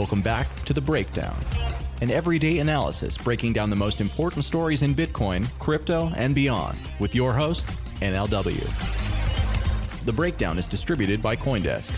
Welcome back to The Breakdown, an everyday analysis breaking down the most important stories in Bitcoin, crypto, and beyond with your host, NLW. The Breakdown is distributed by Coindesk.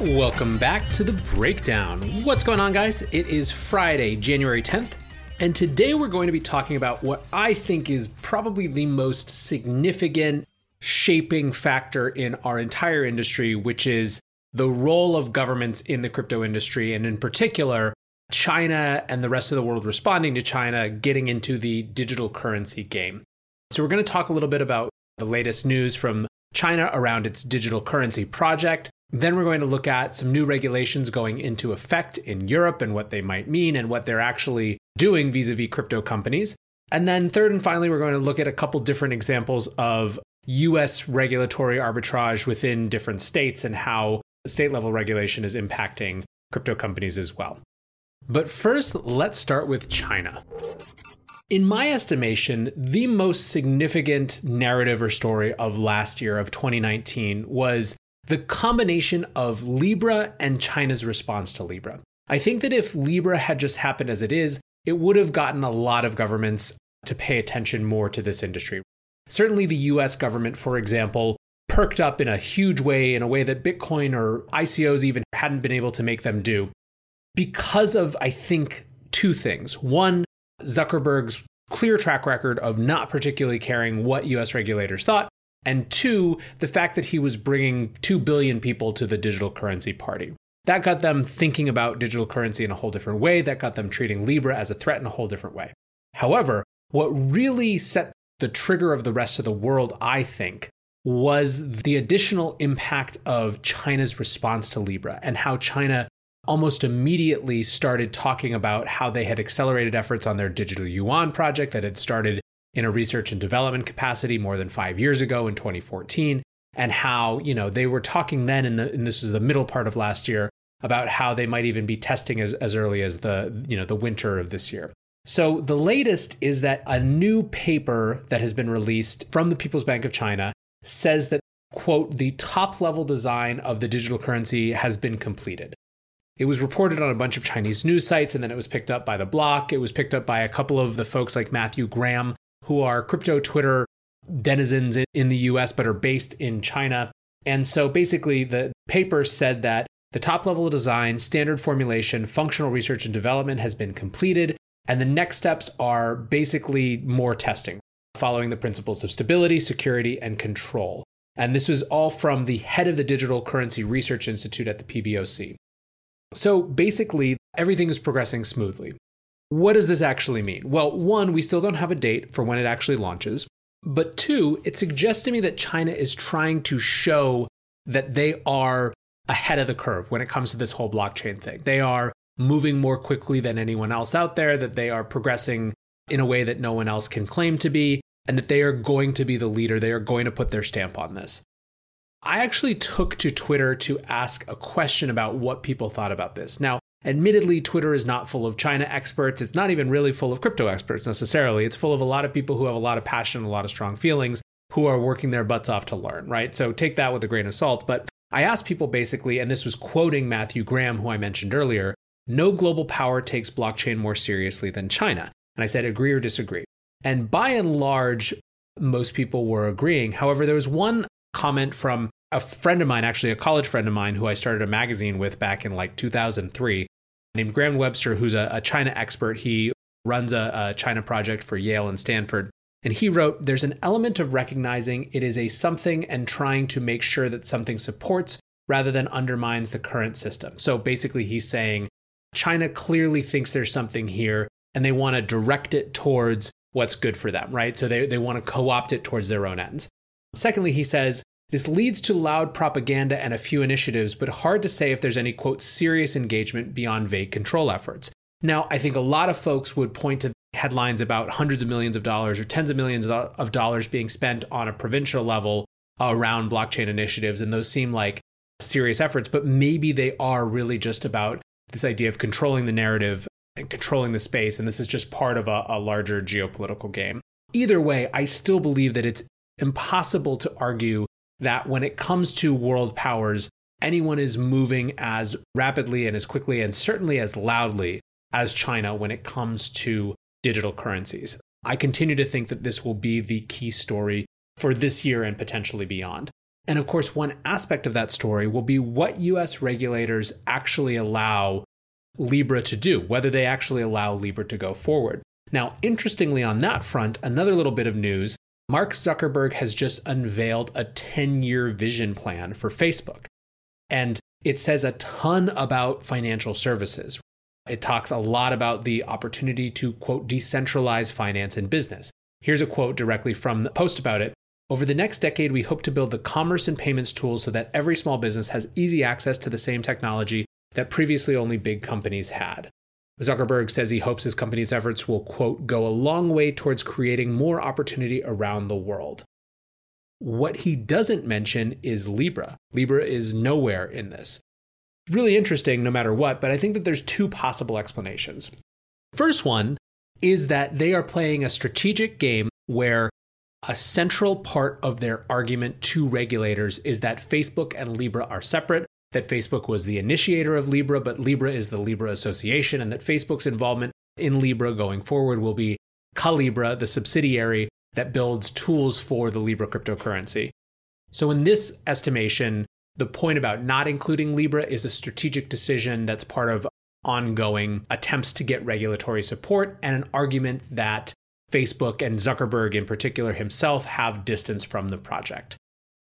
Welcome back to the breakdown. What's going on, guys? It is Friday, January 10th, and today we're going to be talking about what I think is probably the most significant shaping factor in our entire industry, which is the role of governments in the crypto industry, and in particular, China and the rest of the world responding to China getting into the digital currency game. So, we're going to talk a little bit about the latest news from China around its digital currency project. Then we're going to look at some new regulations going into effect in Europe and what they might mean and what they're actually doing vis a vis crypto companies. And then, third and finally, we're going to look at a couple different examples of US regulatory arbitrage within different states and how state level regulation is impacting crypto companies as well. But first, let's start with China. In my estimation, the most significant narrative or story of last year, of 2019, was the combination of Libra and China's response to Libra. I think that if Libra had just happened as it is, it would have gotten a lot of governments to pay attention more to this industry. Certainly, the US government, for example, perked up in a huge way, in a way that Bitcoin or ICOs even hadn't been able to make them do, because of, I think, two things. One, Zuckerberg's clear track record of not particularly caring what US regulators thought. And two, the fact that he was bringing 2 billion people to the digital currency party. That got them thinking about digital currency in a whole different way. That got them treating Libra as a threat in a whole different way. However, what really set the trigger of the rest of the world, I think, was the additional impact of China's response to Libra and how China almost immediately started talking about how they had accelerated efforts on their digital yuan project that had started in a research and development capacity more than 5 years ago in 2014 and how, you know, they were talking then in the and this was the middle part of last year about how they might even be testing as, as early as the, you know, the winter of this year. So the latest is that a new paper that has been released from the People's Bank of China says that, quote, the top level design of the digital currency has been completed. It was reported on a bunch of Chinese news sites and then it was picked up by the block. It was picked up by a couple of the folks like Matthew Graham, who are crypto Twitter denizens in the US but are based in China. And so basically, the paper said that the top level design, standard formulation, functional research and development has been completed. And the next steps are basically more testing following the principles of stability, security, and control. And this was all from the head of the Digital Currency Research Institute at the PBOC. So basically, everything is progressing smoothly. What does this actually mean? Well, one, we still don't have a date for when it actually launches. But two, it suggests to me that China is trying to show that they are ahead of the curve when it comes to this whole blockchain thing. They are moving more quickly than anyone else out there, that they are progressing in a way that no one else can claim to be, and that they are going to be the leader. They are going to put their stamp on this. I actually took to Twitter to ask a question about what people thought about this. Now, admittedly, Twitter is not full of China experts. It's not even really full of crypto experts necessarily. It's full of a lot of people who have a lot of passion, a lot of strong feelings. who are working their butts off to learn, right? So take that with a grain of salt. But I asked people basically, and this was quoting Matthew Graham, who I mentioned earlier no global power takes blockchain more seriously than China. And I said, agree or disagree. And by and large, most people were agreeing. However, there was one comment from a friend of mine, actually a college friend of mine, who I started a magazine with back in like 2003, named Graham Webster, who's a, a China expert. He runs a, a China project for Yale and Stanford. And he wrote, There's an element of recognizing it is a something and trying to make sure that something supports rather than undermines the current system. So basically, he's saying China clearly thinks there's something here and they want to direct it towards what's good for them, right? So they, they want to co opt it towards their own ends. Secondly, he says, this leads to loud propaganda and a few initiatives, but hard to say if there's any, quote, serious engagement beyond vague control efforts. Now, I think a lot of folks would point to headlines about hundreds of millions of dollars or tens of millions of dollars being spent on a provincial level around blockchain initiatives, and those seem like serious efforts, but maybe they are really just about this idea of controlling the narrative and controlling the space, and this is just part of a, a larger geopolitical game. Either way, I still believe that it's impossible to argue that when it comes to world powers, anyone is moving as rapidly and as quickly and certainly as loudly as China when it comes to digital currencies. I continue to think that this will be the key story for this year and potentially beyond. And of course, one aspect of that story will be what US regulators actually allow Libra to do, whether they actually allow Libra to go forward. Now, interestingly, on that front, another little bit of news Mark Zuckerberg has just unveiled a 10 year vision plan for Facebook. And it says a ton about financial services. It talks a lot about the opportunity to, quote, decentralize finance and business. Here's a quote directly from the post about it. Over the next decade, we hope to build the commerce and payments tools so that every small business has easy access to the same technology that previously only big companies had. Zuckerberg says he hopes his company's efforts will, quote, go a long way towards creating more opportunity around the world. What he doesn't mention is Libra. Libra is nowhere in this. Really interesting no matter what, but I think that there's two possible explanations. First one is that they are playing a strategic game where a central part of their argument to regulators is that Facebook and Libra are separate, that Facebook was the initiator of Libra, but Libra is the Libra Association, and that Facebook's involvement in Libra going forward will be Calibra, the subsidiary that builds tools for the Libra cryptocurrency. So, in this estimation, the point about not including Libra is a strategic decision that's part of ongoing attempts to get regulatory support and an argument that Facebook and Zuckerberg, in particular himself, have distance from the project.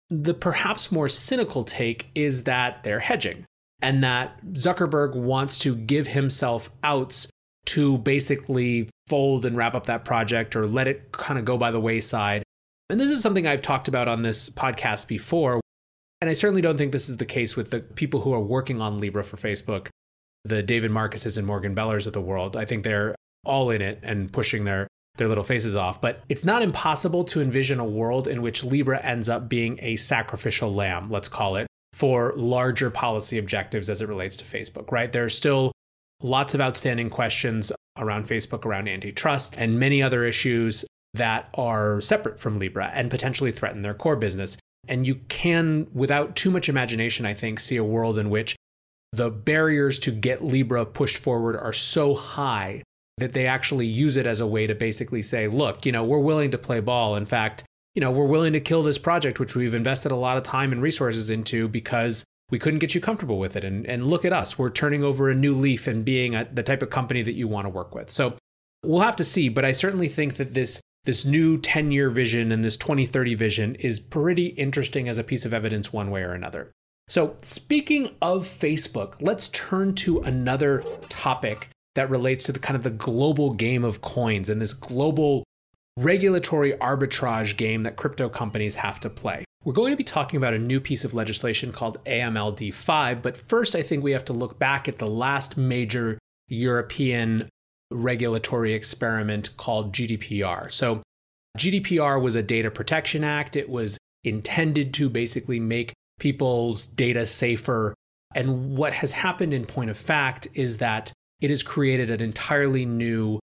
The perhaps more cynical take is that they're hedging and that Zuckerberg wants to give himself outs to basically fold and wrap up that project or let it kind of go by the wayside. And this is something I've talked about on this podcast before. And I certainly don't think this is the case with the people who are working on Libra for Facebook, the David Marcuses and Morgan Bellers of the world. I think they're all in it and pushing their their little faces off. But it's not impossible to envision a world in which Libra ends up being a sacrificial lamb, let's call it, for larger policy objectives as it relates to Facebook, right? There are still lots of outstanding questions around Facebook, around antitrust, and many other issues that are separate from Libra and potentially threaten their core business. And you can, without too much imagination, I think, see a world in which the barriers to get Libra pushed forward are so high that they actually use it as a way to basically say, look, you know, we're willing to play ball. In fact, you know, we're willing to kill this project, which we've invested a lot of time and resources into because we couldn't get you comfortable with it. And, and look at us, we're turning over a new leaf and being a, the type of company that you want to work with. So we'll have to see, but I certainly think that this this new 10 year vision and this 2030 vision is pretty interesting as a piece of evidence one way or another. So, speaking of Facebook, let's turn to another topic that relates to the kind of the global game of coins and this global regulatory arbitrage game that crypto companies have to play. We're going to be talking about a new piece of legislation called AMLD 5, but first I think we have to look back at the last major European regulatory experiment called GDPR. So, GDPR was a data protection act. It was intended to basically make people's data safer. And what has happened in point of fact is that it has created an entirely new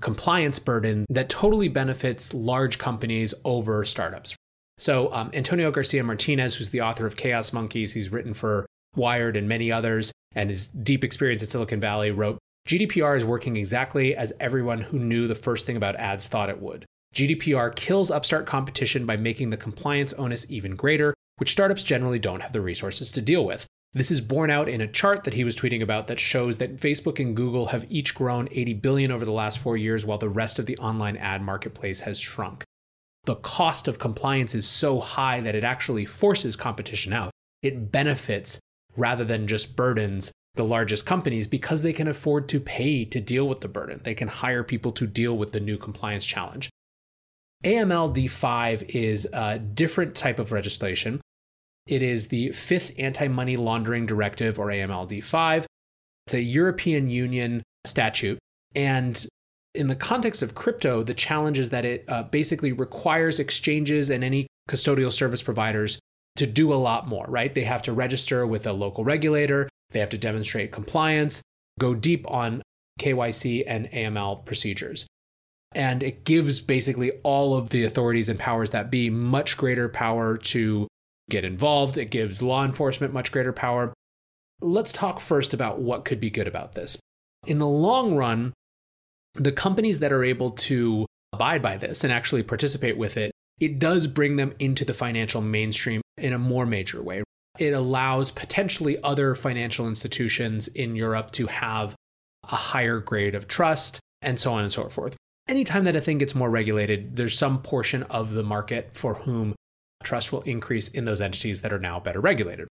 compliance burden that totally benefits large companies over startups. So, um, Antonio Garcia Martinez, who's the author of Chaos Monkeys, he's written for Wired and many others, and his deep experience at Silicon Valley wrote GDPR is working exactly as everyone who knew the first thing about ads thought it would. GDPR kills upstart competition by making the compliance onus even greater, which startups generally don't have the resources to deal with. This is borne out in a chart that he was tweeting about that shows that Facebook and Google have each grown 80 billion over the last 4 years while the rest of the online ad marketplace has shrunk. The cost of compliance is so high that it actually forces competition out. It benefits rather than just burdens the largest companies because they can afford to pay to deal with the burden. They can hire people to deal with the new compliance challenge. AML D5 is a different type of legislation. It is the fifth anti money laundering directive, or AML D5. It's a European Union statute. And in the context of crypto, the challenge is that it uh, basically requires exchanges and any custodial service providers to do a lot more, right? They have to register with a local regulator, they have to demonstrate compliance, go deep on KYC and AML procedures. And it gives basically all of the authorities and powers that be much greater power to get involved. It gives law enforcement much greater power. Let's talk first about what could be good about this. In the long run, the companies that are able to abide by this and actually participate with it, it does bring them into the financial mainstream in a more major way. It allows potentially other financial institutions in Europe to have a higher grade of trust and so on and so forth. Anytime that a thing gets more regulated, there's some portion of the market for whom trust will increase in those entities that are now better regulated.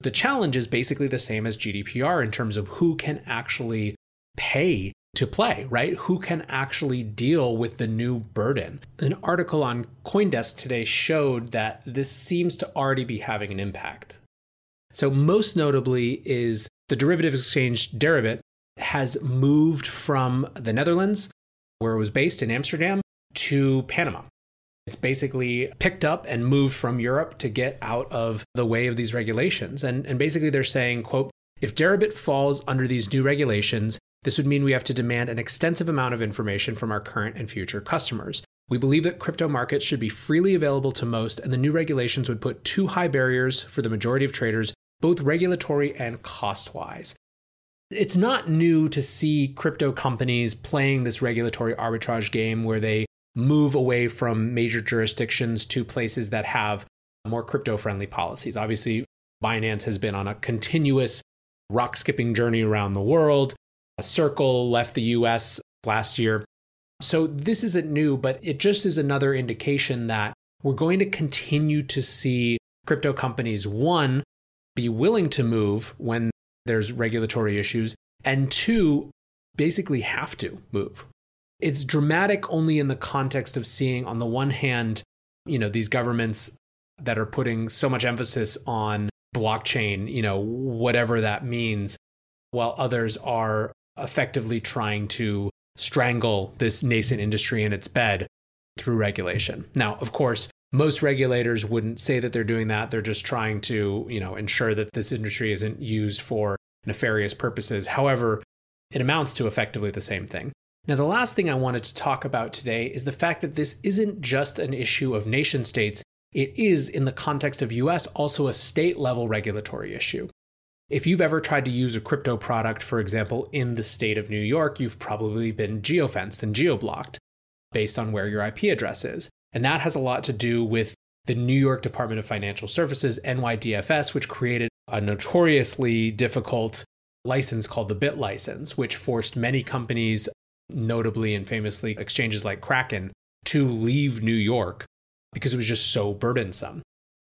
The challenge is basically the same as GDPR in terms of who can actually pay to play, right? Who can actually deal with the new burden? An article on Coindesk today showed that this seems to already be having an impact. So, most notably, is the derivative exchange Deribit has moved from the Netherlands, where it was based in Amsterdam, to Panama. It's basically picked up and moved from Europe to get out of the way of these regulations. And, and basically, they're saying, quote, if Deribit falls under these new regulations, this would mean we have to demand an extensive amount of information from our current and future customers. We believe that crypto markets should be freely available to most, and the new regulations would put too high barriers for the majority of traders, both regulatory and cost wise. It's not new to see crypto companies playing this regulatory arbitrage game where they move away from major jurisdictions to places that have more crypto friendly policies. Obviously, Binance has been on a continuous rock skipping journey around the world. A Circle left the US last year. So this isn't new, but it just is another indication that we're going to continue to see crypto companies, one, be willing to move when there's regulatory issues, and two, basically have to move. It's dramatic only in the context of seeing, on the one hand, you know, these governments that are putting so much emphasis on blockchain, you know, whatever that means, while others are effectively trying to strangle this nascent industry in its bed through regulation. Now, of course, most regulators wouldn't say that they're doing that. They're just trying to, you know, ensure that this industry isn't used for nefarious purposes. However, it amounts to effectively the same thing. Now, the last thing I wanted to talk about today is the fact that this isn't just an issue of nation states, it is, in the context of US, also a state level regulatory issue. If you've ever tried to use a crypto product, for example, in the state of New York, you've probably been geofenced and geoblocked based on where your IP address is. And that has a lot to do with the New York Department of Financial Services, NYDFS, which created a notoriously difficult license called the BitLicense, which forced many companies, notably and famously exchanges like Kraken, to leave New York because it was just so burdensome.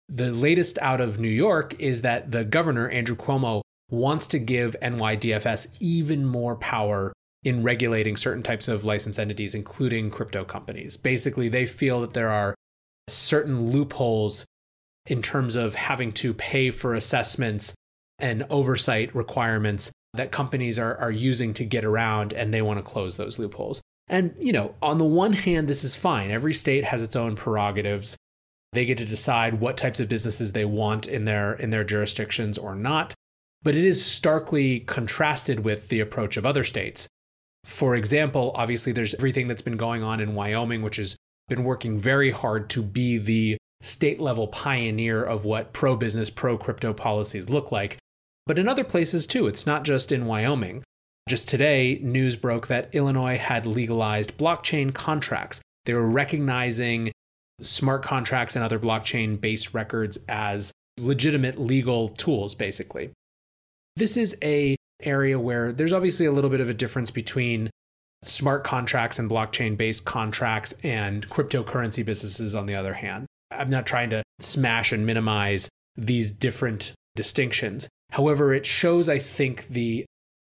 The latest out of New York is that the governor, Andrew Cuomo, wants to give NYDFS even more power in regulating certain types of licensed entities, including crypto companies. Basically, they feel that there are certain loopholes in terms of having to pay for assessments and oversight requirements that companies are, are using to get around, and they want to close those loopholes. And, you know, on the one hand, this is fine. Every state has its own prerogatives. They get to decide what types of businesses they want in their in their jurisdictions or not. But it is starkly contrasted with the approach of other states. For example, obviously there's everything that's been going on in Wyoming, which has been working very hard to be the state level pioneer of what pro business, pro crypto policies look like. But in other places too, it's not just in Wyoming. Just today, news broke that Illinois had legalized blockchain contracts. They were recognizing smart contracts and other blockchain based records as legitimate legal tools, basically. This is a area where there's obviously a little bit of a difference between smart contracts and blockchain based contracts and cryptocurrency businesses on the other hand. I'm not trying to smash and minimize these different distinctions. However, it shows, I think, the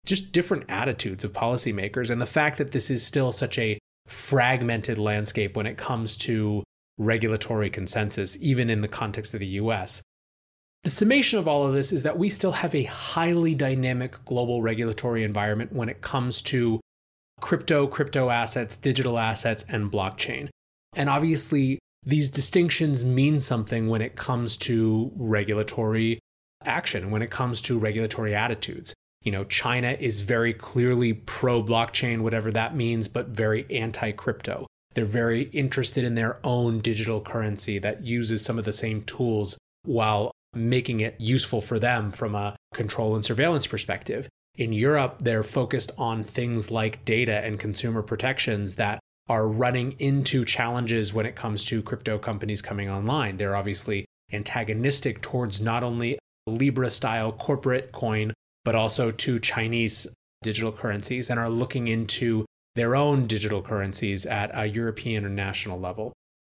just different attitudes of policymakers and the fact that this is still such a fragmented landscape when it comes to regulatory consensus, even in the context of the US. The summation of all of this is that we still have a highly dynamic global regulatory environment when it comes to crypto, crypto assets, digital assets, and blockchain. And obviously, these distinctions mean something when it comes to regulatory action, when it comes to regulatory attitudes. You know, China is very clearly pro blockchain, whatever that means, but very anti crypto. They're very interested in their own digital currency that uses some of the same tools while making it useful for them from a control and surveillance perspective. In Europe, they're focused on things like data and consumer protections that are running into challenges when it comes to crypto companies coming online. They're obviously antagonistic towards not only Libra style corporate coin, but also to Chinese digital currencies and are looking into their own digital currencies at a European or national level.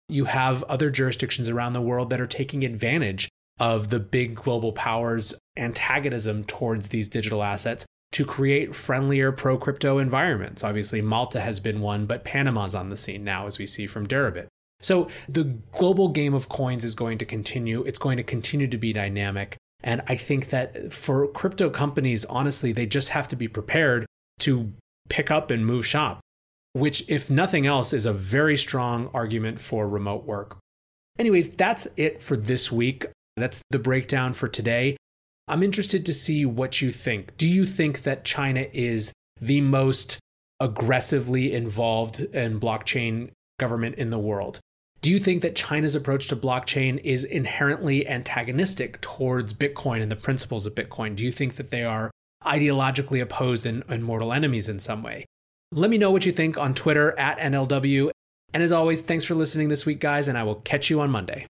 You have other jurisdictions around the world that are taking advantage of the big global powers' antagonism towards these digital assets to create friendlier pro crypto environments. Obviously, Malta has been one, but Panama's on the scene now, as we see from Deribit. So the global game of coins is going to continue. It's going to continue to be dynamic. And I think that for crypto companies, honestly, they just have to be prepared to pick up and move shop, which, if nothing else, is a very strong argument for remote work. Anyways, that's it for this week. That's the breakdown for today. I'm interested to see what you think. Do you think that China is the most aggressively involved in blockchain government in the world? Do you think that China's approach to blockchain is inherently antagonistic towards Bitcoin and the principles of Bitcoin? Do you think that they are ideologically opposed and, and mortal enemies in some way? Let me know what you think on Twitter at NLW. And as always, thanks for listening this week, guys, and I will catch you on Monday.